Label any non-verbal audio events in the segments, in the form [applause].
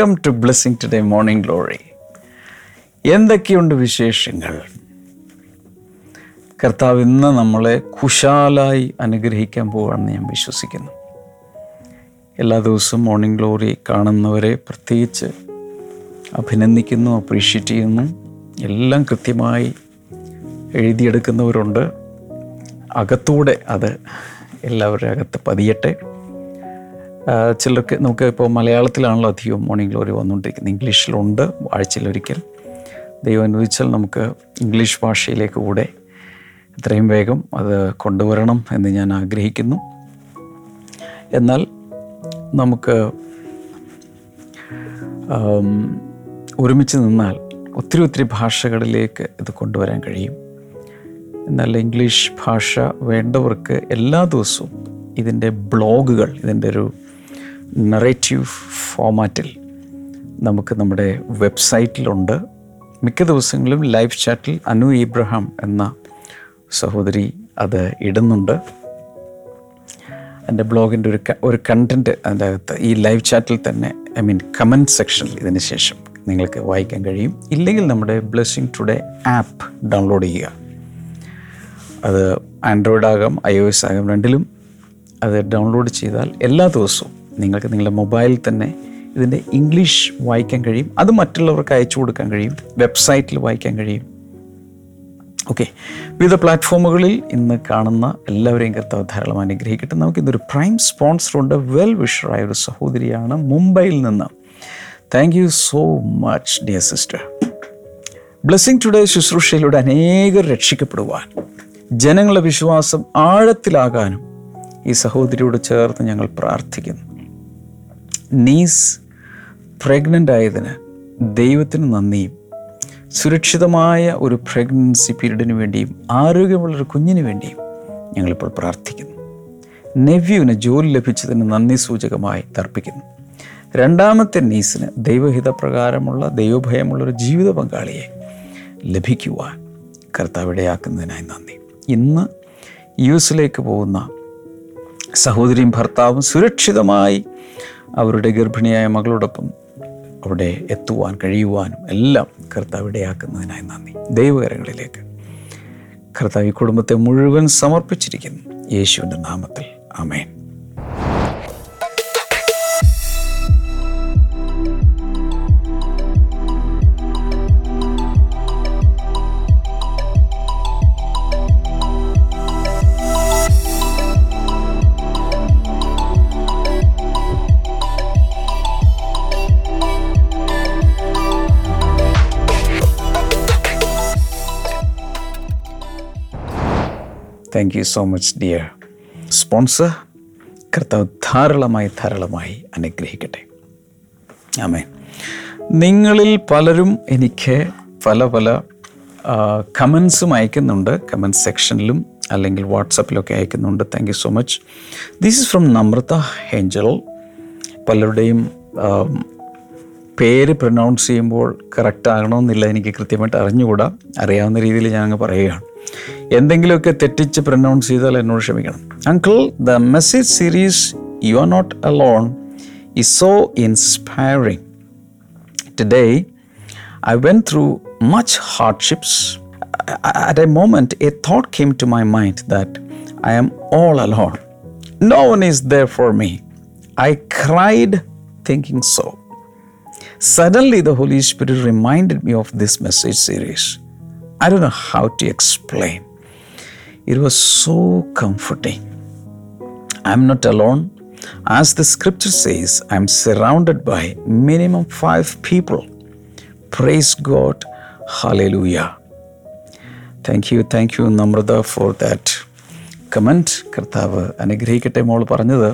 Welcome to blessing today morning glory എന്തൊക്കെയുണ്ട് വിശേഷങ്ങൾ? കർത്താവ് ഇന്ന് നമ്മളെ കുശാലായി അനുഗ്രഹിക്കാൻ പോവുകയാണെന്ന് ഞാൻ വിശ്വസിക്കുന്നു. എല്ലാ ദിവസവും മോർണിംഗ് ഗ്ലോറി കാണുന്നവരെ പ്രത്യേകിച്ച് അഭിനന്ദിക്കുന്നു അപ്രീഷിയേറ്റ് ചെയ്യുന്നു. എല്ലാം കൃത്യമായി എഴുതിയെടുക്കുന്നവരുണ്ട്. അകത്തൂടെ അത് എല്ലാവരുടെ അകത്ത് പതിയട്ടെ. ചിലർക്ക് നമുക്ക് ഇപ്പോൾ മലയാളത്തിലാണല്ലോ അധികം മോർണിംഗ് ഗ്ലോറി വന്നുകൊണ്ടിരിക്കുന്നത്. ഇംഗ്ലീഷിലുണ്ട് ആഴ്ചയിലൊരിക്കൽ ദൈവം അനുവദിച്ചാൽ നമുക്ക് ഇംഗ്ലീഷ് ഭാഷയിലേക്ക് കൂടെ എത്രയും വേഗം അത് കൊണ്ടുവരണം എന്ന് ഞാൻ ആഗ്രഹിക്കുന്നു. എന്നാൽ നമുക്ക് ഒരുമിച്ച് നിന്നാൽ ഒത്തിരി ഒത്തിരി ഭാഷകളിലേക്ക് ഇത് കൊണ്ടുവരാൻ കഴിയും. എന്നാൽ ഇംഗ്ലീഷ് ഭാഷ വേണ്ടവർക്ക് എല്ലാ ദിവസവും ഇതിന്റെ ബ്ലോഗുകൾ ഇതിന്റെ ഒരു നറേറ്റീവ് ഫോമാറ്റിൽ നമുക്ക് നമ്മുടെ വെബ്സൈറ്റിലുണ്ട്. മിക്ക ദിവസങ്ങളിലും ലൈവ് ചാറ്റിൽ അനു ഇബ്രഹാം എന്ന സഹോദരി അത് ഇടുന്നുണ്ട്. എന്റെ ബ്ലോഗിന്റെ ഒരു ഒരു കണ്ടന്റ് അതിന്റെ അകത്ത് ഈ ലൈവ് ചാറ്റിൽ തന്നെ ഐ മീൻ കമന്റ് സെക്ഷനിൽ ഇതിന് ശേഷം നിങ്ങൾക്ക് വായിക്കാൻ കഴിയും. ഇല്ലെങ്കിൽ നമ്മുടെ ബ്ലെസ്സിങ് ടുഡേ ആപ്പ് ഡൗൺലോഡ് ചെയ്യുക. അത് ആൻഡ്രോയിഡ് ആകാം ഐ ഒ എസ് ആകാം രണ്ടിലും അത് ഡൗൺലോഡ് ചെയ്താൽ എല്ലാ ദിവസവും നിങ്ങൾക്ക് നിങ്ങളുടെ മൊബൈലിൽ തന്നെ ഇതിന്റെ ഇംഗ്ലീഷ് വായിക്കാൻ കഴിയും. അത് മറ്റുള്ളവർക്ക് അയച്ചു കൊടുക്കാൻ കഴിയും. വെബ്സൈറ്റിൽ വായിക്കാൻ കഴിയും. ഓക്കെ വിവിധ പ്ലാറ്റ്ഫോമുകളിൽ ഇന്ന് കാണുന്ന എല്ലാവരെയും കർത്താവ് ധാരാളം അനുഗ്രഹിക്കട്ടെ. നമുക്ക് ഇന്നൊരു പ്രൈം സ്പോൺസറുണ്ട് വെൽ വിഷറായ ഒരു സഹോദരിയാണ് മുംബൈയിൽ നിന്ന്. Thank you so much dear sister blessing today ശുശ്രൂഷയിലൂടെ അനേകർ രക്ഷിക്കപ്പെടുവാൻ. ജനങ്ങളുടെ വിശ്വാസം ആഴത്തിലാകാനും ഈ സഹോദരിയോട് ചേർത്ത് ഞങ്ങൾ പ്രാർത്ഥിക്കുന്നു. നീസ് പ്രഗ്നന്റ് ആയതിന് ദൈവത്തിന് നന്ദിയും. സുരക്ഷിതമായ ഒരു പ്രഗ്നൻസി പീരീഡിന് വേണ്ടിയും ആരോഗ്യമുള്ളൊരു കുഞ്ഞിന് വേണ്ടിയും ഞങ്ങളിപ്പോൾ പ്രാർത്ഥിക്കുന്നു. നെവ്യുവിന് ജോലി ലഭിച്ചതിന് നന്ദി സൂചകമായി തർപ്പിക്കുന്നു. രണ്ടാമത്തെ നീസിന് ദൈവഹിതപ്രകാരമുള്ള ദൈവഭയമുള്ളൊരു ജീവിത പങ്കാളിയെ ലഭിക്കുവാൻ കർത്താവിടയാക്കുന്നതിനായി നന്ദി. ഇന്ന് യു എസിലേക്ക് പോകുന്ന സഹോദരിയും ഭർത്താവും സുരക്ഷിതമായി അവരുടെ ഗർഭിണിയായ മകളോടൊപ്പം അവിടെ എത്തുവാൻ കഴിയുവാനും എല്ലാം കർത്താവ് ഇടയാക്കുന്നതിനായി നന്ദി. ദൈവകരങ്ങളിലേക്ക് കർത്താവ് ഈ കുടുംബത്തെ മുഴുവൻ സമർപ്പിച്ചിരിക്കുന്നു. യേശുവിന്റെ നാമത്തിൽ. അമേൻ thank you so much dear sponsor കർത്താവ് ധാരാളമായി ധാരാളമായി അനുഗ്രഹിക്കട്ടെ. ആമേ നിങ്ങളിൽ പലരും എനിക്ക് പല പല കമൻസും അയക്കുന്നുണ്ട്. കമൻസ് സെക്ഷനിലും അല്ലെങ്കിൽ വാട്സപ്പിലൊക്കെ അയക്കുന്നുണ്ട്. Thank you so much this is from Namrata ഹേഞ്ചൽ പലരുടെയും പേര് പ്രൊനൗൺസ് ചെയ്യുമ്പോൾ കറക്റ്റ് ആകണമെന്നില്ല. എനിക്ക് കൃത്യമായിട്ട് അറിഞ്ഞുകൂടാ. അറിയാവുന്ന രീതിയിൽ ഞാൻ അങ്ങ് പറയുകയാണ്. എന്തെങ്കിലുമൊക്കെ തെറ്റിച്ച് പ്രൊനൗൺസ് ചെയ്താൽ എന്നോട് ക്ഷമിക്കണം uncle the message series you are not alone is so inspiring. Today, I went through much hardships. At a moment, a thought came to my mind that I am all alone. No one is there for me. I cried thinking so. Suddenly, the Holy Spirit reminded me of this message series. I don't know how to explain. It was so comforting. I'm not alone. As the scripture says, I'm surrounded by minimum five people. Praise God. Hallelujah. Thank you thank you Namrata for that comment കർത്താവ് അനുഗ്രഹിക്കട്ടെ മോൾ പറഞ്ഞത്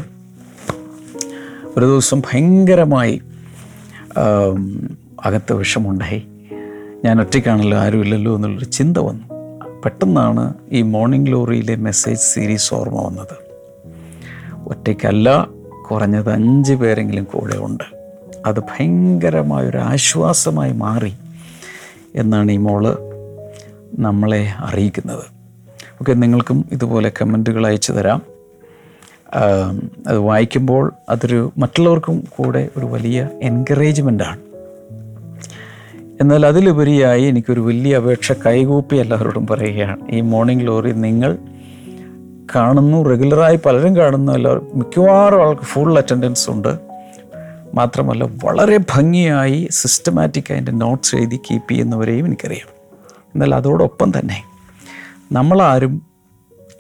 ഒരു ദിവസം ഭയങ്കരമായി അകത്ത് വിഷമുണ്ടായി ഞാൻ ഒറ്റയ്ക്കാണല്ലോ ആരുമില്ലല്ലോ എന്നുള്ളൊരു ചിന്ത വന്നു. പെട്ടെന്നാണ് ഈ മോർണിംഗ് ഗ്ലോറിയിലെ മെസ്സേജ് സീരീസ് ഓർമ്മ വന്നത്. ഒറ്റയ്ക്കല്ല കുറഞ്ഞത് അഞ്ച് പേരെങ്കിലും കൂടെ ഉണ്ട്. അത് ഭയങ്കരമായൊരു ആശ്വാസമായി മാറി എന്നാണ് ഈ മോൾ നമ്മളെ അറിയിക്കുന്നത്. ഓക്കെ നിങ്ങൾക്കും ഇതുപോലെ കമന്റുകൾ അയച്ചു തരാം. അത് വായിക്കുമ്പോൾ അതൊരു മറ്റുള്ളവർക്കും കൂടെ ഒരു വലിയ എൻകറേജ്മെന്റാണ് എന്നാൽ അതിലുപരിയായി എനിക്കൊരു വലിയ അപേക്ഷ കൈകൂപ്പി എല്ലാവരോടും പറയുകയാണ്. ഈ മോർണിംഗ് ഗ്ലോറി നിങ്ങൾ കാണുന്നു റെഗുലറായി പലരും കാണുന്നു. എല്ലാവരും മിക്കവാറും ആൾക്ക് ഫുൾ അറ്റൻഡൻസ് ഉണ്ട്. മാത്രമല്ല വളരെ ഭംഗിയായി സിസ്റ്റമാറ്റിക് അതിന്റെ നോട്ട്സ് എഴുതി കീപ്പ് ചെയ്യുന്നവരെയും എനിക്കറിയാം. എന്നാൽ അതോടൊപ്പം തന്നെ നമ്മളാരും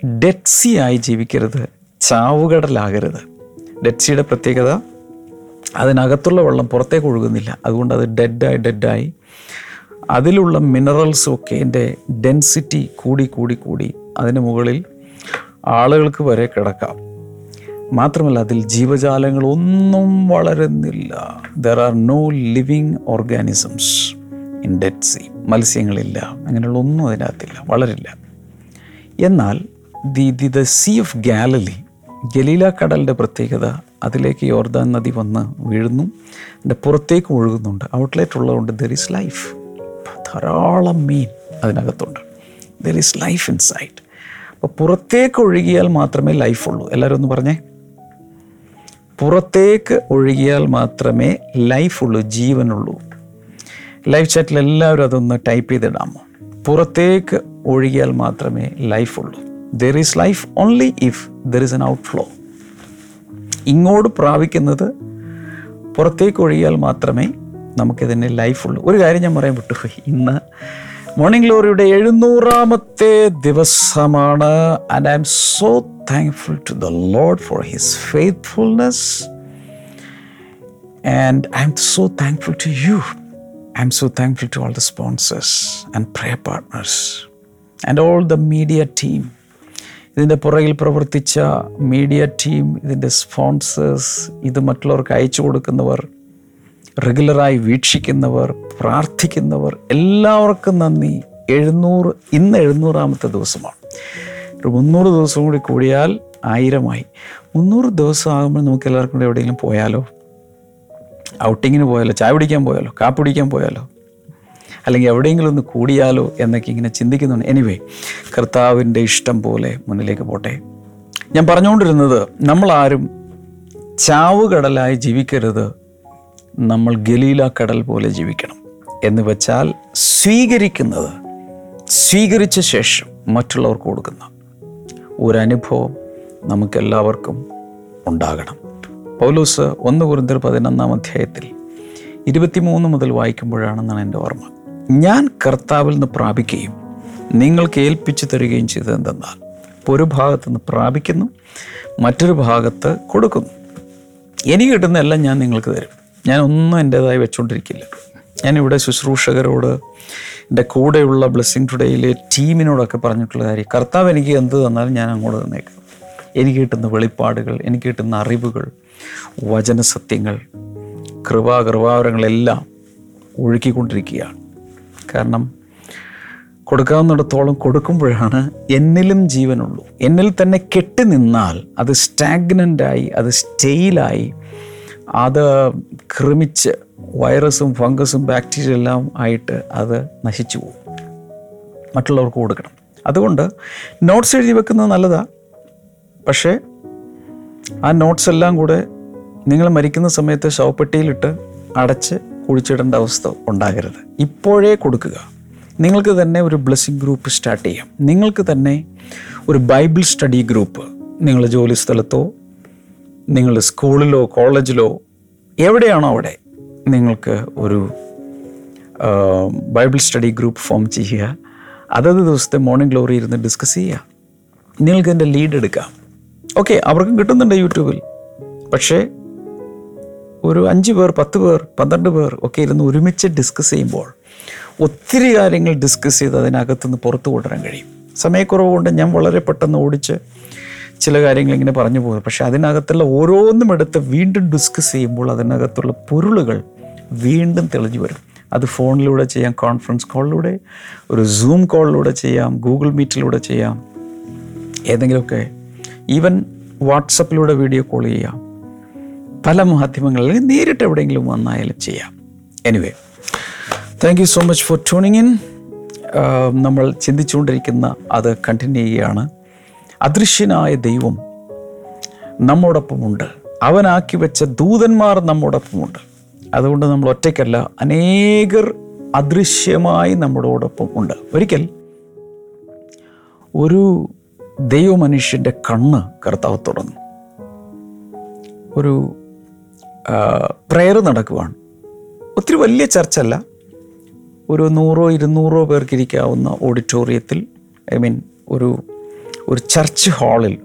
ഡെറ്റ്സിയായി ജീവിക്കരുത് ചാവുകടലാകരുത്. ഡെറ്റ്സിയുടെ പ്രത്യേകത അതിനകത്തുള്ള വെള്ളം പുറത്തേക്ക് ഒഴുകുന്നില്ല. അതുകൊണ്ട് അത് ഡെഡായി ഡെഡായി അതിലുള്ള മിനറൽസും ഒക്കെ എന്റെ ഡെൻസിറ്റി കൂടി കൂടി കൂടി അതിന് മുകളിൽ ആളുകൾക്ക് വരെ കിടക്കാം. മാത്രമല്ല അതിൽ ജീവജാലങ്ങളൊന്നും വളരുന്നില്ല. There are no living organisms in dead sea മത്സ്യങ്ങളില്ല. അങ്ങനെയുള്ള ഒന്നും അതിനകത്തില്ല. വളരില്ല. എന്നാൽ the the the sea of Galilee Galilee കടലിന്റെ പ്രത്യേകത അതിലേക്ക് യോർദാൻ നദി വന്ന് വീഴുന്നു. അതിന്റെ പുറത്തേക്ക് ഒഴുകുന്നുണ്ട്. ഔട്ട്ലെറ്റ് ഉള്ളതുകൊണ്ട് ദർ ഈസ് ലൈഫ് ധാരാളം മീൻ അതിനകത്തുണ്ട്. There is life in site അപ്പോൾ പുറത്തേക്ക് ഒഴുകിയാൽ മാത്രമേ ലൈഫ് ഉള്ളൂ. എല്ലാവരും ഒന്ന് പറഞ്ഞേ. പുറത്തേക്ക് ഒഴുകിയാൽ മാത്രമേ ലൈഫ് ഉള്ളൂ ജീവനുള്ളൂ. ലൈഫ് ചാറ്റിൽ എല്ലാവരും അതൊന്ന് ടൈപ്പ് ചെയ്തിടാമോ? പുറത്തേക്ക് ഒഴുകിയാൽ മാത്രമേ ലൈഫ് ഉള്ളൂ. There is life only if there is an outflow ഇങ്ങോട്ട് പ്രാപിക്കുന്നത് പുറത്തേക്ക് ഒഴിയാൽ മാത്രമേ നമുക്കിതിന് ലൈഫുള്ളൂ ഒരു കാര്യം ഞാൻ പറയാൻ വിട്ടുപോയി. ഇന്ന് മോർണിംഗ് ഗ്ലോറിയുടെ എഴുന്നൂറാമത്തെ ദിവസമാണ്. And I'm so thankful to the Lord for his faithfulness and I'm so thankful to you I'm so thankful to all the sponsors and pray partners and all the media team ഇതിന്റെ പുറകിൽ പ്രവർത്തിച്ച media team ഇതിന്റെ sponsors ഇത് മറ്റുള്ളവർക്ക് അയച്ചു കൊടുക്കുന്നവർ റെഗുലറായി വീക്ഷിക്കുന്നവർ പ്രാർത്ഥിക്കുന്നവർ എല്ലാവർക്കും നന്ദി. എഴുന്നൂറ് ഇന്ന് എഴുന്നൂറാമത്തെ ദിവസമാണ്. ഒരു മുന്നൂറ് ദിവസം കൂടി കൂടിയാൽ ആയിരമായി. മുന്നൂറ് ദിവസം ആകുമ്പോൾ നമുക്ക് എല്ലാവർക്കും കൂടെ എവിടെയെങ്കിലും പോയാലോ? ഔട്ടിങ്ങിന് പോയാലോ? ചായ പിടിക്കാൻ പോയാലോ? കാപ്പി പിടിക്കാൻ പോയാലോ? അല്ലെങ്കിൽ എവിടെയെങ്കിലും ഒന്ന് കൂടിയാലോ എന്നൊക്കെ ഇങ്ങനെ ചിന്തിക്കുന്നുണ്ട്. എനിവേ കർത്താവിന്റെ ഇഷ്ടം പോലെ മുന്നിലേക്ക് പോട്ടെ. ഞാൻ പറഞ്ഞുകൊണ്ടിരുന്നത് നമ്മളാരും ചാവുകടലായി ജീവിക്കരുത്. നമ്മൾ ഗലീല കടൽ പോലെ ജീവിക്കണം. എന്ന് വെച്ചാൽ സ്വീകരിക്കുന്നത് സ്വീകരിച്ച ശേഷം മറ്റുള്ളവർക്ക് കൊടുക്കുന്ന ഒരനുഭവം നമുക്കെല്ലാവർക്കും ഉണ്ടാകണം. പൗലൂസ് ഒന്ന് കുറിന്തർ പതിനൊന്നാം അധ്യായത്തിൽ ഇരുപത്തിമൂന്ന് മുതൽ വായിക്കുമ്പോഴാണെന്നാണ് എന്റെ ഓർമ്മ. ഞാൻ കർത്താവിൽ നിന്ന് പ്രാപിക്കുകയും നിങ്ങൾക്ക് ഏൽപ്പിച്ചു തരികയും ചെയ്തത് എന്തെന്നാൽ ഒരു ഭാഗത്ത് നിന്ന് പ്രാപിക്കുന്നു മറ്റൊരു ഭാഗത്ത് കൊടുക്കുന്നു. എനിക്ക് കിട്ടുന്ന എല്ലാം ഞാൻ നിങ്ങൾക്ക് തരും. ഞാൻ ഒന്നും എന്റേതായി വെച്ചുകൊണ്ടിരിക്കില്ല. ഞാനിവിടെ ശുശ്രൂഷകരോട് എന്റെ കൂടെയുള്ള ബ്ലെസ്സിങ് ടുഡേയിലെ ടീമിനോടൊക്കെ പറഞ്ഞിട്ടുള്ള കാര്യം കർത്താവ് എനിക്ക് എന്ത് തന്നാലും ഞാൻ അങ്ങോട്ട് തന്നേക്കാം. എനിക്ക് കിട്ടുന്ന വെളിപ്പാടുകൾ എനിക്ക് കിട്ടുന്ന അറിവുകൾ വചനസത്യങ്ങൾ കൃപാകൃപാവരങ്ങളെല്ലാം ഒഴുക്കിക്കൊണ്ടിരിക്കുകയാണ്. കാരണം കൊടുക്കാവുന്നിടത്തോളം കൊടുക്കുമ്പോഴാണ് എന്നിലും ജീവനുള്ളൂ. എന്നിൽ തന്നെ കെട്ടി നിന്നാൽ അത് സ്റ്റാഗ്നന്റായി അത് സ്റ്റെയിലായി അത് ക്രമിച്ച് വൈറസും ഫംഗസും ബാക്ടീരിയ എല്ലാം ആയിട്ട് അത് നശിച്ചു പോകും. മറ്റുള്ളവർക്ക് കൊടുക്കണം. അതുകൊണ്ട് നോട്ട്സ് എഴുതി വെക്കുന്നത് നല്ലതാണ് പക്ഷേ ആ നോട്ട്സ് എല്ലാം കൂടെ നിങ്ങൾ മരിക്കുന്ന സമയത്ത് ശവപ്പെട്ടിയിലിട്ട് അടച്ച് കുഴിച്ചിടേണ്ട അവസ്ഥ ഉണ്ടാകരുത്. ഇപ്പോഴേ കൊടുക്കുക. നിങ്ങൾക്ക് തന്നെ ഒരു ബ്ലെസ്സിങ് ഗ്രൂപ്പ് സ്റ്റാർട്ട് ചെയ്യാം. നിങ്ങൾക്ക് തന്നെ ഒരു ബൈബിൾ സ്റ്റഡി ഗ്രൂപ്പ് നിങ്ങളുടെ ജോലി സ്ഥലത്തോ നിങ്ങളുടെ സ്കൂളിലോ കോളേജിലോ എവിടെയാണോ അവിടെ നിങ്ങൾക്ക് ഒരു ബൈബിൾ സ്റ്റഡി ഗ്രൂപ്പ് ഫോം ചെയ്യുക. അതത് ദിവസത്തെ മോർണിംഗ് ഗ്ലോറി ഇരുന്ന് ഡിസ്കസ് ചെയ്യുക. നിങ്ങൾക്ക് എന്റെ ലീഡ് എടുക്കാം. ഓക്കെ അവർക്കും കിട്ടുന്നുണ്ട് യൂട്യൂബിൽ. പക്ഷേ ഒരു അഞ്ച് പേർ പത്ത് പേർ പന്ത്രണ്ട് പേർ ഒക്കെ ഇരുന്ന് ഒരുമിച്ച് ഡിസ്കസ് ചെയ്യുമ്പോൾ ഒത്തിരി കാര്യങ്ങൾ ഡിസ്കസ് ചെയ്ത് അതിനകത്തുനിന്ന് പുറത്തു കൊണ്ടുവരാൻ കഴിയും. സമയക്കുറവ് കൊണ്ട് ഞാൻ വളരെ പെട്ടെന്ന് ഓടിച്ച് ചില കാര്യങ്ങൾ ഇങ്ങനെ പറഞ്ഞു പോകും പക്ഷെ അതിനകത്തുള്ള ഓരോന്നും എടുത്ത് വീണ്ടും ഡിസ്കസ് ചെയ്യുമ്പോൾ അതിനകത്തുള്ള പൊരുളുകൾ വീണ്ടും തെളിഞ്ഞു വരും. അത് ഫോണിലൂടെ ചെയ്യാം കോൺഫറൻസ് കോളിലൂടെ ഒരു സൂം കോളിലൂടെ ചെയ്യാം ഗൂഗിൾ മീറ്റിലൂടെ ചെയ്യാം ഏതെങ്കിലുമൊക്കെ. ഈവൻ വാട്സപ്പിലൂടെ വീഡിയോ കോൾ ചെയ്യാം. പല മാധ്യമങ്ങളിൽ നേരിട്ട് എവിടെയെങ്കിലും വന്നായാലും ചെയ്യാം. Anyway thank you so much for tuning in നമ്മൾ ചിന്തിച്ചുകൊണ്ടിരിക്കുന്ന അത് കണ്ടിന്യൂ ചെയ്യുകയാണ്. അദൃശ്യനായ ദൈവം നമ്മോടൊപ്പമുണ്ട്. അവനാക്കി വെച്ച ദൂതന്മാർ നമ്മോടൊപ്പമുണ്ട്. അതുകൊണ്ട് നമ്മൾ ഒറ്റയ്ക്കല്ല അനേകർ അദൃശ്യമായി നമ്മളോടൊപ്പം ഉണ്ട്. ഒരിക്കൽ ഒരു ദൈവമനുഷ്യന്റെ കണ്ണ് കർത്താവ് തുറന്നു. ഒരു പ്രയർ നടക്കുവാണ്. ഒത്തിരി വലിയ ചർച്ചല്ല. ഒരു നൂറോ ഇരുന്നൂറോ പേർക്കിരിക്കാവുന്ന ഓഡിറ്റോറിയത്തിൽ ഐ മീൻ ഒരു ഒരു ചർച്ച് ഹാളിൽ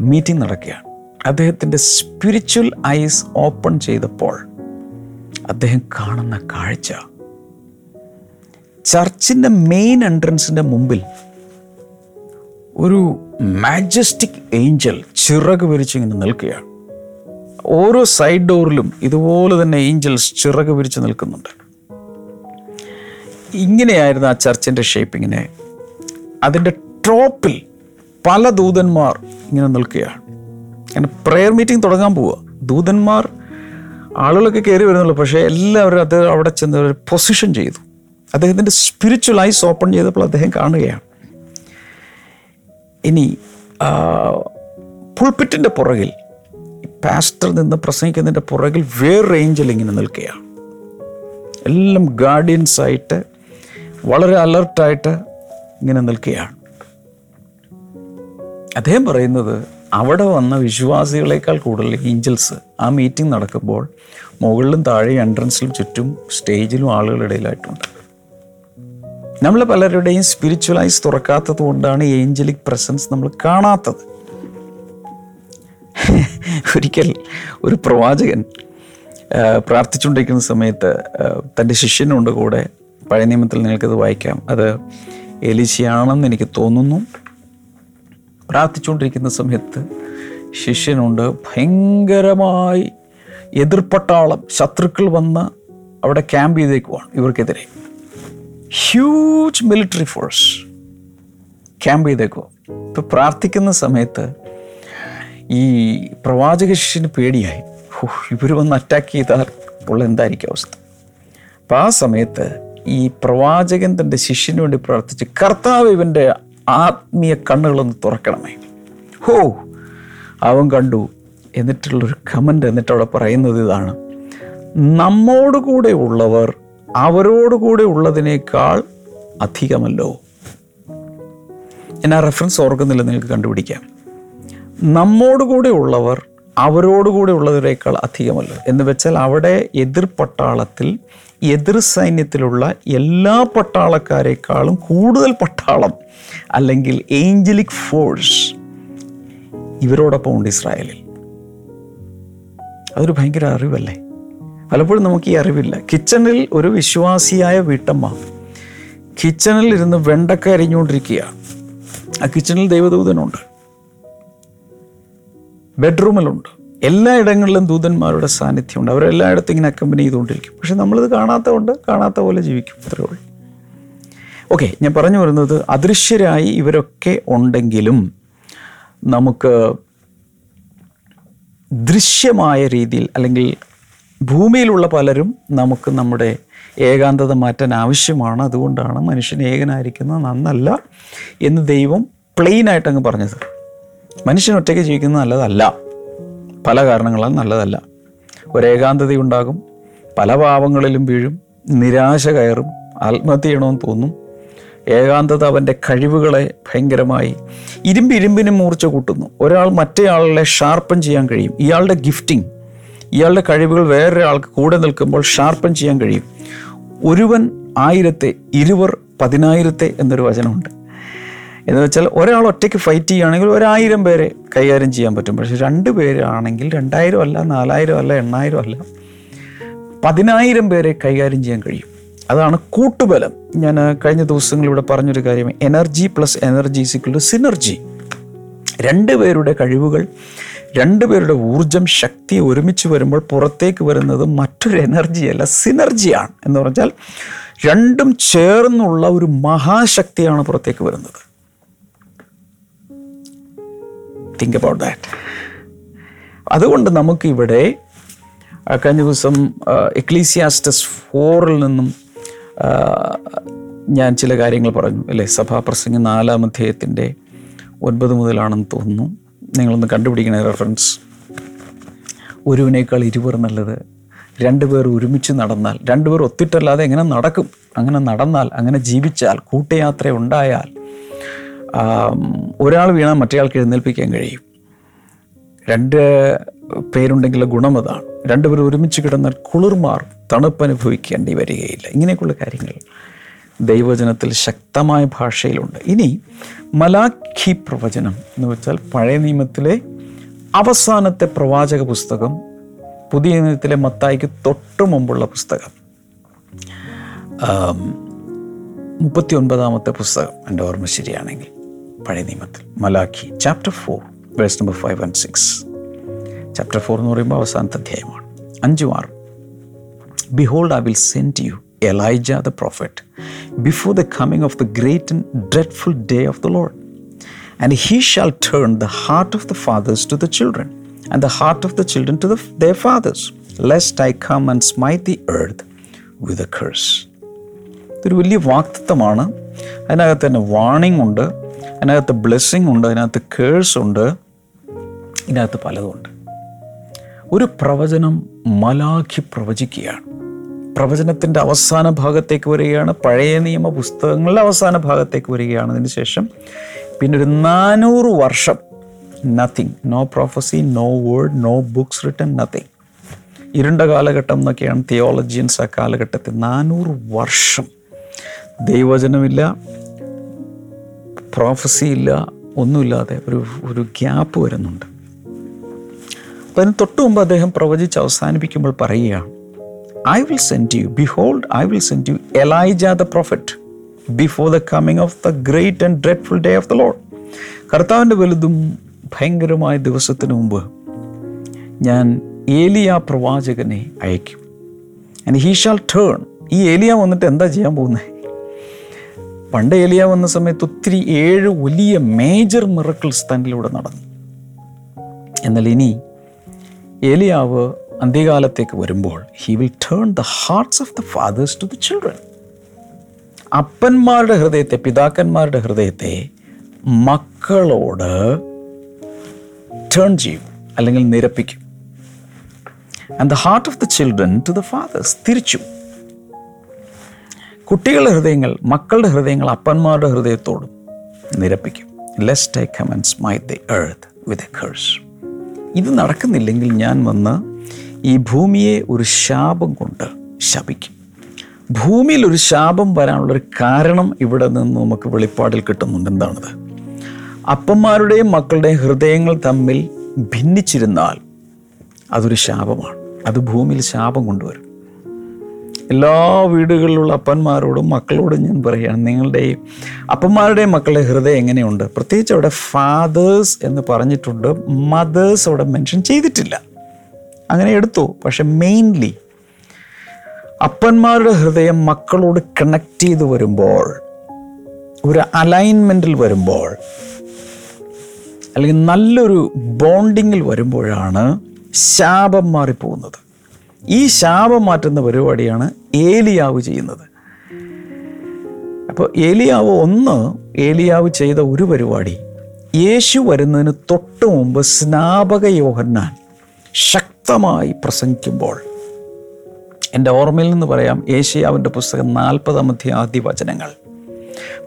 മീറ്റിംഗ് നടക്കുകയാണ്. അദ്ദേഹത്തിന്റെ സ്പിരിച്വൽ ഐസ് ഓപ്പൺ ചെയ്തപ്പോൾ അദ്ദേഹം കാണുന്ന കാഴ്ച. ചർച്ചിന്റെ മെയിൻ എൻട്രൻസിന്റെ മുമ്പിൽ ഒരു മാജസ്റ്റിക് ഏഞ്ചൽ ചിറക് വിരിച്ചിങ്ങനെ നിൽക്കുകയാണ്. ഓരോ സൈഡ് ഡോറിലും ഇതുപോലെ തന്നെ ഏഞ്ചൽസ് ചിറക് വിരിച്ച് നിൽക്കുന്നുണ്ട്. ഇങ്ങനെയായിരുന്നു ആ ചർച്ചിന്റെ ഷേപ്പിങ്ങിനെ അതിന്റെ ടോപ്പിൽ പല ദൂതന്മാർ ഇങ്ങനെ നിൽക്കുകയാണ്. അങ്ങനെ പ്രെയർ മീറ്റിംഗ് തുടങ്ങാൻ പോവുക ദൂതന്മാർ ആളുകളൊക്കെ കയറി വരുന്നുള്ളൂ. പക്ഷേ എല്ലാവരും അത് അവിടെ ചെന്ന് ഒരു പൊസിഷൻ ചെയ്തു. അദ്ദേഹത്തിന്റെ സ്പിരിച്വൽ ഐസ് ഓപ്പൺ ചെയ്തപ്പോൾ അദ്ദേഹം കാണുകയാണ്. ഇനി പുൾപിറ്റിന്റെ പുറകിൽ പാസ്റ്റർ നിന്ന് പ്രസംഗിക്കുന്നതിന്റെ പുറകിൽ വേറെ ഏഞ്ചൽ ഇങ്ങനെ നിൽക്കുകയാണ്. എല്ലാം ഗാർഡിയൻസ് ആയിട്ട് വളരെ അലർട്ടായിട്ട് ഇങ്ങനെ നിൽക്കുകയാണ്. അദ്ദേഹം പറയുന്നത് അവിടെ വന്ന വിശ്വാസികളെക്കാൾ കൂടുതൽ ഏഞ്ചൽസ് ആ മീറ്റിംഗ് നടക്കുമ്പോൾ മുകളിലും താഴെ എൻട്രൻസിലും ചുറ്റും സ്റ്റേജിലും ആളുകളുടെ ഇടയിലായിട്ടുണ്ട് നമ്മൾ പലരുടെയും സ്പിരിച്വലൈസ് തുറക്കാത്തത് കൊണ്ടാണ് ഏഞ്ചലിക് പ്രസൻസ് നമ്മൾ കാണാത്തത്. [laughs] ഒരിക്കൽ ഒരു പ്രവാചകൻ പ്രാർത്ഥിച്ചുകൊണ്ടിരിക്കുന്ന സമയത്ത് തന്റെ ശിഷ്യനുണ്ട് കൂടെ പഴയ നിയമത്തിൽ നിങ്ങൾക്കത് വായിക്കാം. അത് എലിശയാണെന്ന് എനിക്ക് തോന്നുന്നു. പ്രാർത്ഥിച്ചുകൊണ്ടിരിക്കുന്ന സമയത്ത് ശിഷ്യനുണ്ട് ഭയങ്കരമായി എതിർപ്പട്ടാളം ശത്രുക്കൾ വന്ന് അവിടെ ക്യാമ്പ് ചെയ്തേക്കുവാണ് ഇവർക്കെതിരെ. ഹ്യൂജ് മിലിറ്ററി ഫോഴ്സ് ക്യാമ്പ് ചെയ്തേക്കുവാണ് ഇപ്പം പ്രാർത്ഥിക്കുന്ന സമയത്ത് ഈ പ്രവാചക ശിഷ്യന് പേടിയായി. ഇവർ വന്ന് അറ്റാക്ക് ചെയ്താൽ ഉള്ള എന്തായിരിക്കും അവസ്ഥ? അപ്പം ആ സമയത്ത് ഈ പ്രവാചകൻ തന്റെ ശിഷ്യന് വേണ്ടി പ്രാർത്ഥിച്ച് കർത്താവ് ഇവന്റെ ആത്മീയ കണ്ണുകളൊന്ന് തുറക്കണമേ. ഹോ അവൻ കണ്ടു. എന്നിട്ടുള്ളൊരു കമന്റ് എന്നിട്ട് അവിടെ പറയുന്നത് ഇതാണ്. നമ്മോട് കൂടെ ഉള്ളവർ അവരോട് കൂടെ ഉള്ളതിനേക്കാൾ അധികമല്ലോ. ഞാൻ ആ റെഫറൻസ് ഓർക്കുന്നില്ല നിങ്ങൾക്ക് കണ്ടുപിടിക്കാം. നമ്മോട് കൂടെ ഉള്ളവർ അവരോടുകൂടെ ഉള്ളവരേക്കാൾ അധികമല്ലോ. എന്ന് വെച്ചാൽ അവിടെ എതിർ പട്ടാളത്തിൽ എതിർ സൈന്യത്തിലുള്ള എല്ലാ പട്ടാളക്കാരെക്കാളും കൂടുതൽ പട്ടാളം അല്ലെങ്കിൽ ഏഞ്ചലിക് ഫോഴ്സ് ഇവരോടൊപ്പം ഉണ്ട് ഇസ്രായേലിൽ. അതൊരു ഭയങ്കര അറിവല്ലേ? പലപ്പോഴും നമുക്ക് ഈ അറിവില്ല. കിച്ചണിൽ ഒരു വിശ്വാസിയായ വീട്ടമ്മ കിച്ചണിൽ ഇരുന്ന് വെണ്ടക്ക അരിഞ്ഞുകൊണ്ടിരിക്കുക ആ കിച്ചണിൽ ദൈവദൂതനുണ്ട്. ബെഡ്റൂമിലുണ്ട്. എല്ലായിടങ്ങളിലും ദൂതന്മാരുടെ സാന്നിധ്യമുണ്ട്. അവരെല്ലായിടത്തും ഇങ്ങനെ അക്കമ്പനി ചെയ്തുകൊണ്ടിരിക്കും. പക്ഷെ നമ്മളിത് കാണാത്തതുകൊണ്ട് കാണാത്ത പോലെ ജീവിക്കും. അത്രേ ഉള്ളൂ. ഓക്കെ ഞാൻ പറഞ്ഞു വരുന്നത് അദൃശ്യരായി ഇവരൊക്കെ ഉണ്ടെങ്കിലും നമുക്ക് ദൃശ്യമായ രീതിയിൽ അല്ലെങ്കിൽ ഭൂമിയിലുള്ള പലരും നമുക്ക് നമ്മുടെ ഏകാന്തത മാറ്റാൻ ആവശ്യമാണ്. അതുകൊണ്ടാണ് മനുഷ്യൻ ഏകനായിരിക്കുന്നത് നന്നല്ല എന്ന് ദൈവം പ്ലെയിനായിട്ടങ്ങ് പറഞ്ഞത്. മനുഷ്യൻ ഒറ്റയ്ക്ക് ജീവിക്കുന്നത് നല്ലതല്ല. പല കാരണങ്ങളാൽ നല്ലതല്ല. ഒരേകാന്തതയുണ്ടാകും പല പാവങ്ങളിലും വീഴും. നിരാശ കയറും. ആത്മഹത്യ ചെയ്യണമെന്ന് തോന്നും. ഏകാന്തത അവന്റെ കഴിവുകളെ ഭയങ്കരമായി ഇരുമ്പിരുമ്പിനും മൂർച്ച കൂട്ടുന്നു. ഒരാൾ മറ്റേയാളെ ഷാർപ്പൻ ചെയ്യാൻ കഴിയും. ഇയാളുടെ ഗിഫ്റ്റിംഗ് ഇയാളുടെ കഴിവുകൾ വേറൊരാൾക്ക് കൂടെ നിൽക്കുമ്പോൾ ഷാർപ്പൻ ചെയ്യാൻ കഴിയും. ഒരുവൻ ആയിരത്തെ ഇരുവർ പതിനായിരത്തെ എന്നൊരു വചനമുണ്ട്. എന്ന് വെച്ചാൽ ഒരാൾ ഒറ്റയ്ക്ക് ഫൈറ്റ് ചെയ്യുകയാണെങ്കിൽ ഒരായിരം പേരെ കൈകാര്യം ചെയ്യാൻ പറ്റും. പക്ഷെ രണ്ട് പേരാണെങ്കിൽ രണ്ടായിരം അല്ല നാലായിരം അല്ല എണ്ണായിരം അല്ല പതിനായിരം പേരെ കൈകാര്യം ചെയ്യാൻ കഴിയും. അതാണ് കൂട്ടുബലം. ഞാൻ കഴിഞ്ഞ ദിവസങ്ങൾ ഇവിടെ പറഞ്ഞൊരു കാര്യം എനർജി പ്ലസ് എനർജി സിക്കുള്ള സിനർജി രണ്ട് പേരുടെ കഴിവുകൾ രണ്ട് പേരുടെ ഊർജം ശക്തി ഒരുമിച്ച് വരുമ്പോൾ പുറത്തേക്ക് വരുന്നത് മറ്റൊരു എനർജിയല്ല സിനർജിയാണ് എന്ന് പറഞ്ഞാൽ രണ്ടും ചേർന്നുള്ള ഒരു മഹാശക്തിയാണ് പുറത്തേക്ക് വരുന്നത്. തിങ്ക് അബൌട്ട് ദാറ്റ് അതുകൊണ്ട് നമുക്കിവിടെ കഴിഞ്ഞ ദിവസം എക്ലീസിയാസ്റ്റസ് ഫോറിൽ നിന്നും ഞാൻ ചില കാര്യങ്ങൾ പറഞ്ഞു. അല്ലേ? സഭാപ്രസംഗം നാലാം അധ്യായത്തിന്റെ ഒൻപത് മുതലാണെന്ന് തോന്നുന്നു. നിങ്ങളൊന്ന് കണ്ടുപിടിക്കണ റെഫറൻസ് ഒരുവിനേക്കാൾ ഇരുവർ നല്ലത്. രണ്ടുപേർ ഒരുമിച്ച് നടന്നാൽ രണ്ടുപേർ ഒത്തിട്ടല്ലാതെ എങ്ങനെ നടക്കും? അങ്ങനെ നടന്നാൽ അങ്ങനെ ജീവിച്ചാൽ കൂട്ടയാത്ര ഉണ്ടായാൽ ഒരാൾ വീണാൽ മറ്റേയാൾക്ക് എഴുന്നേൽപ്പിക്കാൻ കഴിയും. രണ്ട് പേരുണ്ടെങ്കിലുള്ള ഗുണം അതാണ്. രണ്ടുപേരും ഒരുമിച്ച് കിടന്നാൽ കുളിർമാർ തണുപ്പ് അനുഭവിക്കേണ്ടി വരികയില്ല. ഇങ്ങനെയൊക്കെയുള്ള കാര്യങ്ങൾ ദൈവചനത്തിൽ ശക്തമായ ഭാഷയിലുണ്ട്. ഇനി മലാഖി പ്രവചനം എന്ന് വെച്ചാൽ പഴയ നിയമത്തിലെ അവസാനത്തെ പ്രവാചക പുസ്തകം പുതിയ നിയമത്തിലെ മത്തായിക്ക് തൊട്ടു മുമ്പുള്ള പുസ്തകം. മുപ്പത്തി ഒൻപതാമത്തെ പുസ്തകം എന്റെ ഓർമ്മ ശരിയാണെങ്കിൽ. പഴയ നിയമത്തിൽ Malachi chapter four verse number five and six chapter four എന്ന് പറയുമ്പോൾ അവസാനത്തെ അധ്യായമാണ് അഞ്ചും ആറും Behold, I will send you Elijah the prophet before the coming of the great and dreadful day of the Lord. And he shall turn the heart of the fathers to the children, and the heart of the children to the, their fathers, lest I come and smite the earth with a curse. ഇതൊരു വലിയ വാക്തത്വമാണ് അതിനകത്ത് തന്നെ warning ഉണ്ട് അതിനകത്ത് blessing ഉണ്ട് അതിനകത്ത് curse ഉണ്ട് ഇതിനകത്ത് പലതുമുണ്ട് ഒരു പ്രവചനം മലാഖി പ്രവചിക്കുകയാണ്. പ്രവചനത്തിന്റെ അവസാന ഭാഗത്തേക്ക് വരികയാണ് പഴയ നിയമ പുസ്തകങ്ങളുടെ അവസാന ഭാഗത്തേക്ക് വരികയാണ്. അതിന് ശേഷം പിന്നെ ഒരു നാനൂറ് വർഷം nothing no prophecy no word no books written nothing ഇരുണ്ട കാലഘട്ടം എന്നൊക്കെയാണ് തിയോളജിയൻസ് ആ കാലഘട്ടത്തിൽ നാനൂറ് വർഷം ദൈവവചനമില്ല പ്രോഫസി ഇല്ല ഒന്നുമില്ലാതെ ഒരു ഒരു ഗ്യാപ്പ് വരുന്നുണ്ട്. അപ്പം അതിന് തൊട്ട് മുമ്പ് അദ്ദേഹം പ്രവചിച്ച് അവസാനിപ്പിക്കുമ്പോൾ പറയുകയാണ് I will send you behold I will send you Elijah the prophet before the coming of the great and dreadful day of the Lord കർത്താവിന്റെ വലുതും ഭയങ്കരമായ ദിവസത്തിന് മുമ്പ് ഞാൻ ഏലിയ പ്രവാചകനെ അയക്കും. ആൻഡ് ഹീ ഷാൽ ടേൺ ഈ ഏലിയ വന്നിട്ട് എന്താ ചെയ്യാൻ പോകുന്നത് പണ്ട് ഏലിയ വന്ന സമയത്ത് ഒത്തിരി ഏഴ് വലിയ മേജർ മിറക്കിൾസ് തന്നിലൂടെ നടന്നു. എന്നാൽ ഇനി ഏലിയാവ് അന്ത്യകാലത്തേക്ക് വരുമ്പോൾ he will turn the hearts of the fathers to the children അപ്പന്മാരുടെ ഹൃദയത്തെ പിതാക്കന്മാരുടെ ഹൃദയത്തെ മക്കളോട് ടേൺ ചെയ്യും അല്ലെങ്കിൽ നിരപ്പിക്കും. And the heart of the children to the fathers തിരിച്ചു. കുട്ടികളുടെ ഹൃദയങ്ങൾ മക്കളുടെ ഹൃദയങ്ങൾ അപ്പന്മാരുടെ ഹൃദയത്തോടും നിരപ്പിക്കും. Lest I come and my the the earth with a curse ഇത് നടക്കുന്നില്ലെങ്കിൽ ഞാൻ വന്ന് ഈ ഭൂമിയെ ഒരു ശാപം കൊണ്ട് ശപിക്കും. ഭൂമിയിൽ ഒരു ശാപം വരാനുള്ളൊരു കാരണം ഇവിടെ നിന്ന് നമുക്ക് വെളിപ്പാടിൽ കിട്ടുന്നുണ്ട്. എന്താണത്? അപ്പന്മാരുടെയും മക്കളുടെയും ഹൃദയങ്ങൾ തമ്മിൽ ഭിന്നിച്ചിരുന്നാൽ അതൊരു ശാപമാണ്. അത് ഭൂമിയിൽ ശാപം കൊണ്ടുവരും. എല്ലാ വീടുകളിലുള്ള അപ്പന്മാരോടും മക്കളോടും ഞാൻ പറയുകയാണ് നിങ്ങളുടെ അപ്പന്മാരുടെയും മക്കളുടെ ഹൃദയം എങ്ങനെയുണ്ട്? പ്രത്യേകിച്ച് അവിടെ ഫാദേഴ്സ് എന്ന് പറഞ്ഞിട്ടുണ്ട് മദേഴ്സ് അവിടെ മെൻഷൻ ചെയ്തിട്ടില്ല. അങ്ങനെ എടുത്തു പക്ഷെ മെയിൻലി അപ്പന്മാരുടെ ഹൃദയം മക്കളോട് കണക്ട് ചെയ്ത് വരുമ്പോൾ ഒരു അലൈൻമെന്റിൽ വരുമ്പോൾ അല്ലെങ്കിൽ നല്ലൊരു ബോണ്ടിങ്ങിൽ വരുമ്പോഴാണ് ശാപം മാറിപ്പോകുന്നത്. ഈ ശാപം മാറ്റുന്ന പരിപാടിയാണ് ഏലിയാവ് ചെയ്യുന്നത്. അപ്പോൾ ഏലിയാവ് ഒന്ന് ഏലിയാവ് ചെയ്ത ഒരു പരിപാടി യേശു വരുന്നതിന് തൊട്ട് മുമ്പ് സ്നാപക യോഹന്നാൻ ശക്തമായി പ്രസംഗിക്കുമ്പോൾ എന്റെ ഓർമ്മയിൽ നിന്ന് പറയാം ഏഷ്യാവിന്റെ പുസ്തകം നാൽപ്പതാം അധ്യായ ആദ്യ വചനങ്ങൾ.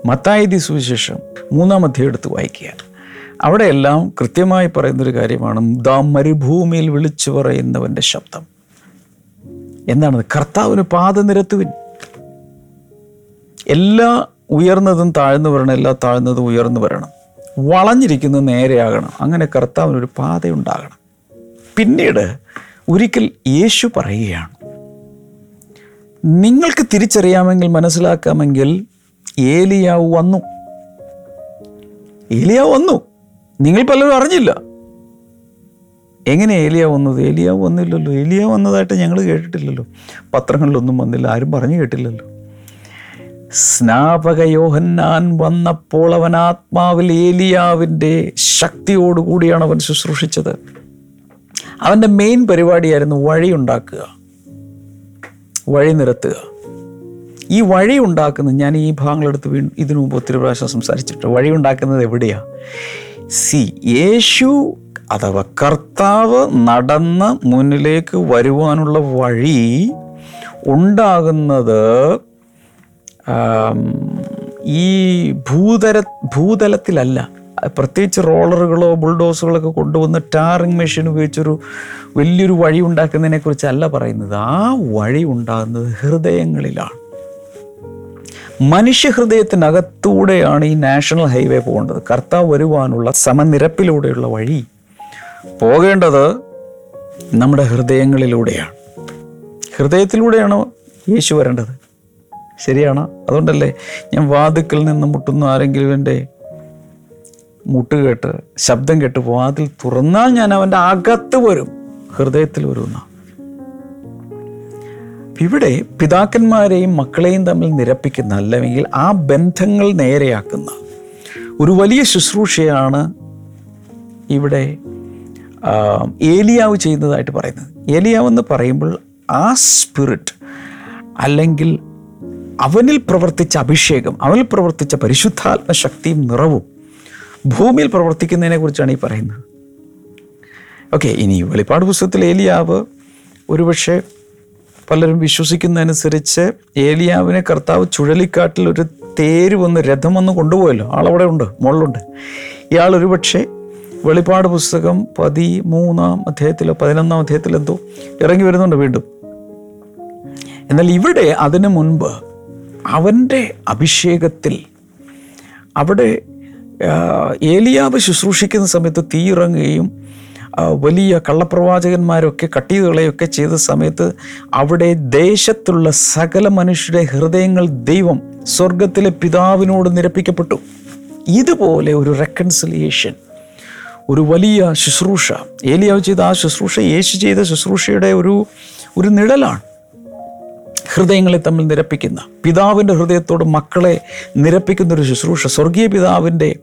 മത്തായതി സുവിശേഷം മൂന്നാം അധ്യായം എടുത്ത് വായിക്കുക. അവിടെയെല്ലാം കൃത്യമായി പറയുന്നൊരു കാര്യമാണ് ദാ മരുഭൂമിയിൽ വിളിച്ചു പറയുന്നവന്റെ ശബ്ദം. എന്താണ് കർത്താവിന് പാത നിരത്തുവിൻ. എല്ലാ ഉയർന്നതും താഴ്ന്നു വരണം എല്ലാ താഴ്ന്നതും ഉയർന്നു വരണം. വളഞ്ഞിരിക്കുന്നത് നേരെയാകണം. അങ്ങനെ കർത്താവിനൊരു പാതയുണ്ടാകണം. പിന്നീട് ഒരിക്കൽ യേശു പറയുകയാണ് നിങ്ങൾക്ക് തിരിച്ചറിയാമെങ്കിൽ മനസ്സിലാക്കാമെങ്കിൽ ഏലിയാവ് വന്നു. ഏലിയാവ് വന്നു. നിങ്ങൾ പലരും അറിഞ്ഞില്ല. എങ്ങനെ ഏലിയ വന്നത്? ഏലിയ വന്നില്ലല്ലോ. ഏലിയ വന്നതായിട്ട് ഞങ്ങൾ കേട്ടിട്ടില്ലല്ലോ. പത്രങ്ങളിലൊന്നും വന്നില്ല. ആരും പറഞ്ഞു കേട്ടില്ലല്ലോ. സ്നാപക യോഹന്നാൻ വന്നപ്പോൾ അവൻ ആത്മാവിൽ ഏലിയാവിന്റെ ശക്തിയോടുകൂടിയാണ് അവൻ ശുശ്രൂഷിച്ചത്. അവന്റെ മെയിൻ പരിപാടിയായിരുന്നു വഴി ഉണ്ടാക്കുക. വഴി നിരത്തുക. ഈ വഴി ഉണ്ടാക്കുന്നത് ഞാൻ ഈ ഭാഗങ്ങളെടുത്ത് വീണ്ടും ഇതിനു മുമ്പ് ഒത്തിരി പ്രാവശ്യം സംസാരിച്ചിട്ട് വഴി ഉണ്ടാക്കുന്നത് എവിടെയാണ് സി യേശു അഥവാ കർത്താവ് നടന്ന് മുന്നിലേക്ക് വരുവാനുള്ള വഴി ഉണ്ടാകുന്നത് ഈ ഭൂതല ഭൂതലത്തിലല്ല. പ്രത്യേകിച്ച് റോളറുകളോ ബുൾഡോസുകളൊക്കെ കൊണ്ടുവന്ന് ടാറിങ് മെഷീൻ ഉപയോഗിച്ചൊരു വലിയൊരു വഴി ഉണ്ടാക്കുന്നതിനെക്കുറിച്ചല്ല പറയുന്നത്. ആ വഴി ഉണ്ടാകുന്നത് ഹൃദയങ്ങളിലാണ്. മനുഷ്യഹൃദയത്തിനകത്തൂടെയാണ് ഈ നാഷണൽ ഹൈവേ പോകേണ്ടത്. കർത്താവ് വരുവാനുള്ള സമനിരപ്പിലൂടെയുള്ള വഴി പോകേണ്ടത് നമ്മുടെ ഹൃദയങ്ങളിലൂടെയാണ്. ഹൃദയത്തിലൂടെയാണോ യേശു വരേണ്ടത്. ശരിയാണോ? അതുകൊണ്ടല്ലേ ഞാൻ വാതുക്കൽ നിന്ന് മുട്ടുന്ന ആരെങ്കിലും എന്റെ മുട്ട് കേട്ട് ശബ്ദം കേട്ട് വാതിൽ തുറന്നാൽ ഞാൻ അവന്റെ അകത്ത് വരും. ഹൃദയത്തിൽ വരുന്ന ഇവിടെ പിതാക്കന്മാരെയും മക്കളെയും തമ്മിൽ നിരപ്പിക്കുന്ന അല്ലെങ്കിൽ ആ ബന്ധങ്ങൾ നേരെയാക്കുന്ന ഒരു വലിയ ശുശ്രൂഷയാണ് ഇവിടെ ഏലിയാവ് ചെയ്യുന്നതായിട്ട് പറയുന്നത്. ഏലിയാവ് എന്ന് പറയുമ്പോൾ ആ സ്പിരിറ്റ് അല്ലെങ്കിൽ അവനിൽ പ്രവർത്തിച്ച അഭിഷേകം അവനിൽ പ്രവർത്തിച്ച പരിശുദ്ധാത്മ ശക്തിയും നിറവും ഭൂമിയിൽ പ്രവർത്തിക്കുന്നതിനെ കുറിച്ചാണ് ഈ പറയുന്നത്. ഓക്കെ ഇനി വെളിപ്പാട് പുസ്തകത്തിൽ ഏലിയാവ് ഒരുപക്ഷെ പലരും വിശ്വസിക്കുന്നതനുസരിച്ച് ഏലിയാവിനെ കർത്താവ് ചുഴലിക്കാട്ടിൽ ഒരു തേര് വന്ന് രഥം വന്ന് കൊണ്ടുപോയല്ലോ. ആളവിടെ ഉണ്ട് മുകളിലുണ്ട്. ഇയാൾ ഒരുപക്ഷെ വെളിപ്പാട് പുസ്തകം പതിമൂന്നാം അധ്യായത്തിലോ പതിനൊന്നാം അധ്യായത്തിലോ എന്തോ ഇറങ്ങി വരുന്നുണ്ട് വീണ്ടും. എന്നാൽ ഇവിടെ അതിനു മുൻപ് അവന്റെ അഭിഷേകത്തിൽ അവിടെ ഏലിയാവ് ശുശ്രൂഷിക്കുന്ന സമയത്ത് തീ ഇറങ്ങുകയും വലിയ കള്ളപ്രവാചകന്മാരൊക്കെ കട്ടീതുകളെയൊക്കെ ചെയ്ത സമയത്ത് അവിടെ ദേശത്തുള്ള സകല മനുഷ്യരുടെ ഹൃദയങ്ങൾ ദൈവം സ്വർഗത്തിലെ പിതാവിനോട് നിരപ്പിക്കപ്പെട്ടു. ഇതുപോലെ ഒരു റെക്കൺസിലിയേഷൻ ഒരു വലിയ ശുശ്രൂഷ. ഏലിയാവ് ചെയ്ത ആ ശുശ്രൂഷ യേശു ചെയ്ത ശുശ്രൂഷയുടെ ഒരു ഒരു നിഴലാണ്. ഹൃദയങ്ങളെ തമ്മിൽ നിരപ്പിക്കുന്ന പിതാവിന്റെ ഹൃദയത്തോട് മക്കളെ നിരപ്പിക്കുന്ന ഒരു ശുശ്രൂഷ. സ്വർഗീയ പിതാവിന്റെ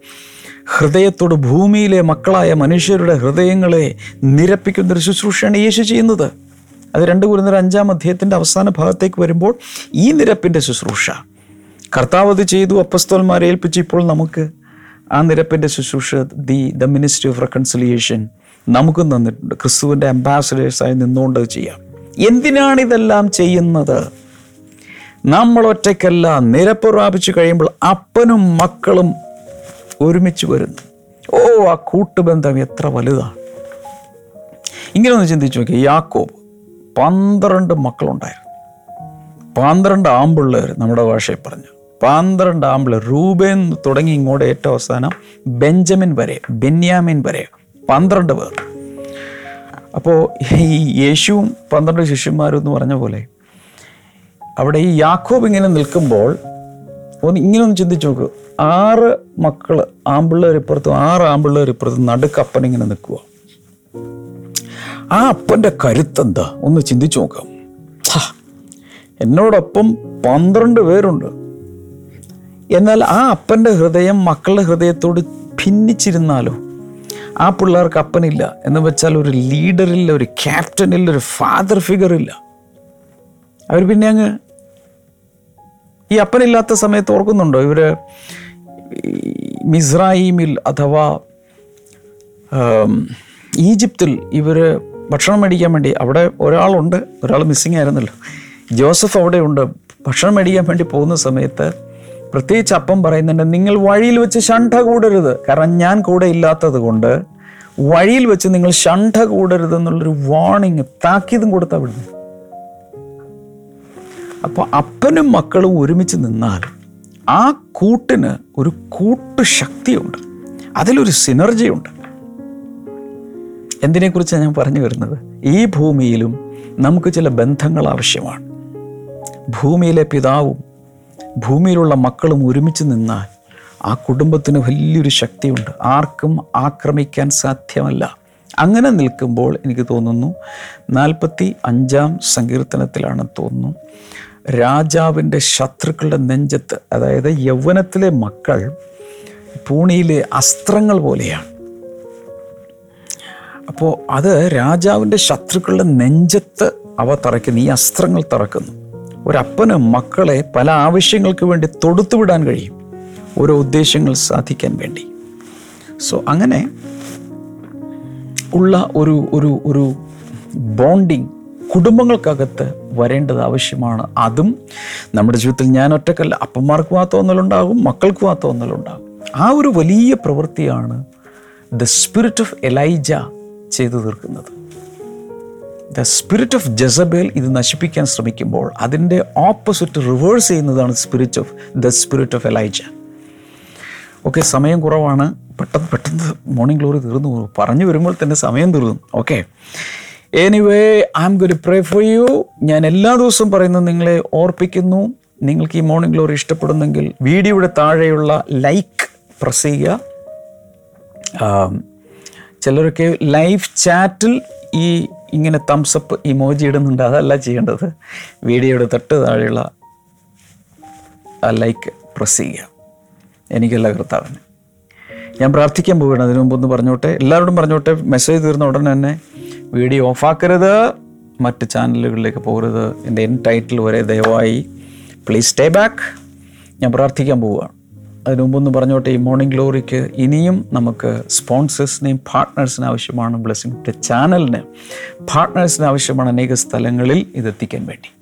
ഹൃദയത്തോട് ഭൂമിയിലെ മക്കളായ മനുഷ്യരുടെ ഹൃദയങ്ങളെ നിരപ്പിക്കുന്ന ഒരു ശുശ്രൂഷയാണ് യേശു ചെയ്യുന്നത്. അത് രണ്ട് കുരുന്നര അഞ്ചാം അധ്യായത്തിന്റെ അവസാന ഭാഗത്തേക്ക് വരുമ്പോൾ ഈ നിരപ്പിന്റെ ശുശ്രൂഷ. കർത്താവ് ചെയ്തു അപ്പസ്തോന്മാരെ ഏൽപ്പിച്ച്. ഇപ്പോൾ നമുക്ക് ആ നിരപ്പിന്റെ ശുശ്രൂഷ the the ministry of reconciliation നമുക്കും തന്നിട്ടുണ്ട് ക്രിസ്തുവിന്റെ അംബാസഡേഴ്സായി നിന്നുകൊണ്ട് ചെയ്യാം. എന്തിനാണ് ഇതെല്ലാം ചെയ്യുന്നത്? നമ്മൾ ഒറ്റയ്ക്കല്ല നിരപ്പ് പ്രാപിച്ചു കഴിയുമ്പോൾ അപ്പനും മക്കളും ഒരുമിച്ച് വരുന്നു. ഓ ആ കൂട്ടുബന്ധം എത്ര വലുതാണ്. ഇങ്ങനെ ഒന്ന് ചിന്തിച്ചു നോക്കി യാക്കോബ് പന്ത്രണ്ട് മക്കളുണ്ടായിരുന്നു. പന്ത്രണ്ട് ആമ്പിള്ളേർ നമ്മുടെ ഭാഷയിൽ പറഞ്ഞു. പന്ത്രണ്ട് ആമ്പിള്ളേർ റൂബേൻ തുടങ്ങി ഇങ്ങോട്ട് ഏറ്റവും അവസാനം ബെഞ്ചമിൻ വരെ ബെന്യാമിൻ വരെ പന്ത്രണ്ട് പേർ. അപ്പോൾ ഈ യേശുവും പന്ത്രണ്ട് ശിഷ്യന്മാരും എന്ന് പറഞ്ഞ പോലെ അവിടെ ഈ യാക്കോബ് ഇങ്ങനെ നിൽക്കുമ്പോൾ ഒന്ന് ഇങ്ങനെ ഒന്ന് ചിന്തിച്ച് നോക്ക്. ആറ് മക്കൾ ആമ്പിള്ളേർ ഇപ്പുറത്തും ആറ് ആമ്പിള്ളേർ ഇപ്പുറത്തും നടുക്ക് അപ്പൻ ഇങ്ങനെ നിൽക്കുക ആ അപ്പന്റെ കരുത്തെന്താ? ഒന്ന് ചിന്തിച്ചു നോക്കാം. എന്നോടൊപ്പം പന്ത്രണ്ട് പേരുണ്ട്. എന്നാൽ ആ അപ്പന്റെ ഹൃദയം മക്കളുടെ ഹൃദയത്തോട് ഭിന്നിച്ചിരുന്നാലോ? ആ പിള്ളേർക്ക് അപ്പനില്ല. എന്ന് വെച്ചാൽ ഒരു ലീഡറില്ല ഒരു ക്യാപ്റ്റനില്ല ഒരു ഫാദർ ഫിഗർ ഇല്ല അവർ പിന്നെ അങ്ങ് ഈ അപ്പനില്ലാത്ത സമയത്ത് ഓർക്കുന്നുണ്ടോ? ഇവർ മിസ്രൈമിൽ അഥവാ ഈജിപ്തിൽ ഇവർ ഭക്ഷണം മേടിക്കാൻ വേണ്ടി അവിടെ ഒരാളുണ്ട് ഒരാൾ മിസ്സിങ് ആയിരുന്നല്ലോ. ജോസഫ് അവിടെ ഉണ്ട് ഭക്ഷണം മേടിക്കാൻ വേണ്ടി പോകുന്ന സമയത്ത് പ്രത്യേകിച്ച് അപ്പം പറയുന്നുണ്ട് നിങ്ങൾ വഴിയിൽ വെച്ച് ഷണ്ഠ കൂടരുത്. കാരണം ഞാൻ കൂടെ ഇല്ലാത്തത് കൊണ്ട് വഴിയിൽ വെച്ച് നിങ്ങൾ ഷണ്ഠ കൂടരുത് എന്നുള്ളൊരു വാണിങ് താക്കീതും കൊടുത്താൽ വിടുന്നു. അപ്പോൾ അപ്പനും മക്കളും ഒരുമിച്ച് നിന്നാൽ ആ കൂട്ടിന് ഒരു കൂട്ടു ശക്തിയുണ്ട് അതിലൊരു സിനർജിയുണ്ട് എന്തിനെക്കുറിച്ചാണ് ഞാൻ പറഞ്ഞു വരുന്നത്? ഈ ഭൂമിയിലും നമുക്ക് ചില ബന്ധങ്ങൾ ആവശ്യമാണ്. ഭൂമിയിലെ പിതാവും ഭൂമിയിലുള്ള മക്കളും ഒരുമിച്ച് നിന്നാൽ ആ കുടുംബത്തിന് വലിയൊരു ശക്തിയുണ്ട്. ആർക്കും ആക്രമിക്കാൻ സാധ്യമല്ല. അങ്ങനെ നിൽക്കുമ്പോൾ എനിക്ക് തോന്നുന്നു നാൽപ്പത്തി അഞ്ചാം സങ്കീർത്തനത്തിലാണ് തോന്നുന്നു രാജാവിന്റെ ശത്രുക്കളുടെ നെഞ്ചത്ത് അതായത് യൗവനത്തിലെ മക്കൾ പൂണിയിലെ അസ്ത്രങ്ങൾ പോലെയാണ്. അപ്പോൾ അത് രാജാവിന്റെ ശത്രുക്കളുടെ നെഞ്ചത്ത് അവ തറയ്ക്കുന്നു ഈ അസ്ത്രങ്ങൾ തറക്കുന്നു. ഒരപ്പന് മക്കളെ പല ആവശ്യങ്ങൾക്ക് വേണ്ടി തൊടുത്തുവിടാൻ കഴിയും. ഓരോ ഉദ്ദേശങ്ങൾ സാധിക്കാൻ വേണ്ടി. സോ അങ്ങനെ ഉള്ള ഒരു ഒരു ഒരു ബോണ്ടിങ് കുടുംബങ്ങൾക്കകത്ത് വരേണ്ടത് ആവശ്യമാണ്. അതും നമ്മുടെ ജീവിതത്തിൽ ഞാൻ ഒറ്റക്കല്ല അപ്പന്മാർക്കും ആ തോന്നലുണ്ടാകും മക്കൾക്കും ആ തോന്നലുണ്ടാകും ആ ഒരു വലിയ പ്രവൃത്തിയാണ് ദ സ്പിരിറ്റ് ഓഫ് എലൈജ ചെയ്തു തീർക്കുന്നത്. ദ സ്പിരിറ്റ് ഓഫ് ജസബേൽ ഇത് നശിപ്പിക്കാൻ ശ്രമിക്കുമ്പോൾ അതിന്റെ ഓപ്പോസിറ്റ് റിവേഴ്സ് ചെയ്യുന്നതാണ് spirit of the spirit of Elijah okay സമയം കുറവാണ്. പെട്ടെന്ന് പെട്ടെന്ന് മോർണിംഗ് ഗ്ലോറി തീർന്നു. പറഞ്ഞു വരുമ്പോൾ തന്നെ സമയം തീർന്നു. Okay anyway I'm gonna pray for you ഞാൻ എല്ലാ ദിവസവും പറയുന്നത് നിങ്ങളെ ഓർപ്പിക്കുന്നു. നിങ്ങൾക്ക് ഈ മോർണിംഗ് ഗ്ലോറി ഇഷ്ടപ്പെടുന്നെങ്കിൽ വീഡിയോയുടെ താഴെയുള്ള ലൈക്ക് പ്രസ് ചെയ്യുക. ആം, ചിലരൊക്കെ ലൈവ് ചാറ്റിൽ ഈ ഇങ്ങനെ തംസപ്പ് ഇമോജി ഇടുന്നുണ്ട്. അതല്ല ചെയ്യേണ്ടത്. വീഡിയോയുടെ തൊട്ട് താഴെയുള്ള ആ ലൈക്ക് പ്രസ് ചെയ്യുക. എനിക്കല്ല കർത്താവിന്. ഞാൻ പ്രാർത്ഥിക്കാൻ പോവുകയാണ്. അതിനു മുമ്പ് ഒന്ന് പറഞ്ഞോട്ടെ. എല്ലാവരോടും പറഞ്ഞോട്ടെ. മെസ്സേജ് തീർന്ന ഉടനെ തന്നെ വീഡിയോ ഓഫാക്കരുത് മറ്റ് ചാനലുകളിലേക്ക് പോകരുത്. എന്റെ എൻ ടൈറ്റിൽ വരെ ദയവായി. പ്ലീസ് സ്റ്റേ ബാക്ക് ഞാൻ പ്രാർത്ഥിക്കാൻ പോവുകയാണ്. അതിനു മുമ്പ് ഒന്ന് പറഞ്ഞോട്ടെ ഈ മോർണിംഗ് ഗ്ലോറിക്ക് ഇനിയും നമുക്ക് സ്പോൺസേഴ്സിനെയും പാർട്ട്നേഴ്സിന് ആവശ്യമാണ് ബ്ലെസ്സിംഗ് ചാനലിന് പാർട്ട്നേഴ്സിന് ആവശ്യമാണ് അനേക സ്ഥലങ്ങളിൽ ഇതെത്തിക്കാൻ വേണ്ടി.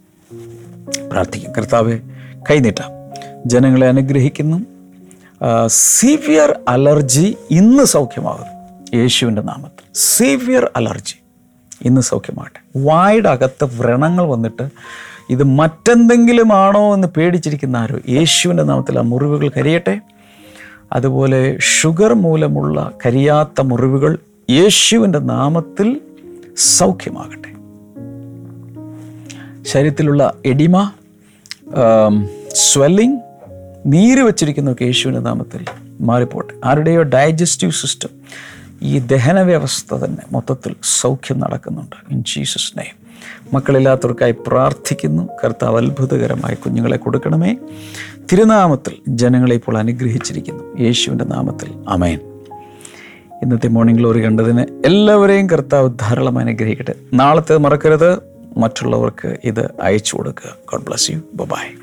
പ്രാർത്ഥിക്കും. കർത്താവെ കൈനീട്ടാം. ജനങ്ങളെ അനുഗ്രഹിക്കുന്നു. സീവിയർ അലർജി ഇന്ന് സൗഖ്യമാകുന്നു. യേശുവിന്റെ നാമത്തിൽ. സീവിയർ അലർജി ഇന്ന് സൗഖ്യമാകട്ടെ. വായുടെ അകത്ത് വ്രണങ്ങൾ വന്നിട്ട് ഇത് മറ്റെന്തെങ്കിലും ആണോ എന്ന് പേടിച്ചിരിക്കുന്ന ആരോ? യേശുവിന്റെ നാമത്തിൽ ആ മുറിവുകൾ കരിയട്ടെ. അതുപോലെ ഷുഗർ മൂലമുള്ള കരിയാത്ത മുറിവുകൾ യേശുവിന്റെ നാമത്തിൽ സൗഖ്യമാകട്ടെ. ശരീരത്തിലുള്ള എഡിമ സ്വെല്ലിംഗ് നീര് വെച്ചിരിക്കുന്നൊക്കെ യേശുവിന്റെ നാമത്തിൽ മാറിപ്പോട്ടെ. ആരുടെയോ ഡൈജസ്റ്റീവ് സിസ്റ്റം ഈ ദഹന വ്യവസ്ഥ തന്നെ മൊത്തത്തിൽ സൗഖ്യം നടക്കുന്നുണ്ട്. ഇൻ ജീസസ് നെയ്മ് മക്കളില്ലാത്തവർക്കായി പ്രാർത്ഥിക്കുന്നു. കർത്താവ് അത്ഭുതകരമായ കുഞ്ഞുങ്ങളെ കൊടുക്കണമേ. തിരുനാമത്തിൽ ജനങ്ങളെ ഇപ്പോൾ അനുഗ്രഹിച്ചിരിക്കുന്നു. യേശുവിന്റെ നാമത്തിൽ. അമയൻ ഇന്നത്തെ മോർണിംഗ് ഗ്ലോറി കണ്ടതിന് എല്ലാവരെയും കർത്താവ് ധാരാളം അനുഗ്രഹിക്കട്ടെ. നാളത്തെ മറക്കരുത്. മറ്റുള്ളവർക്ക് ഇത് അയച്ചു കൊടുക്കുക. God bless you by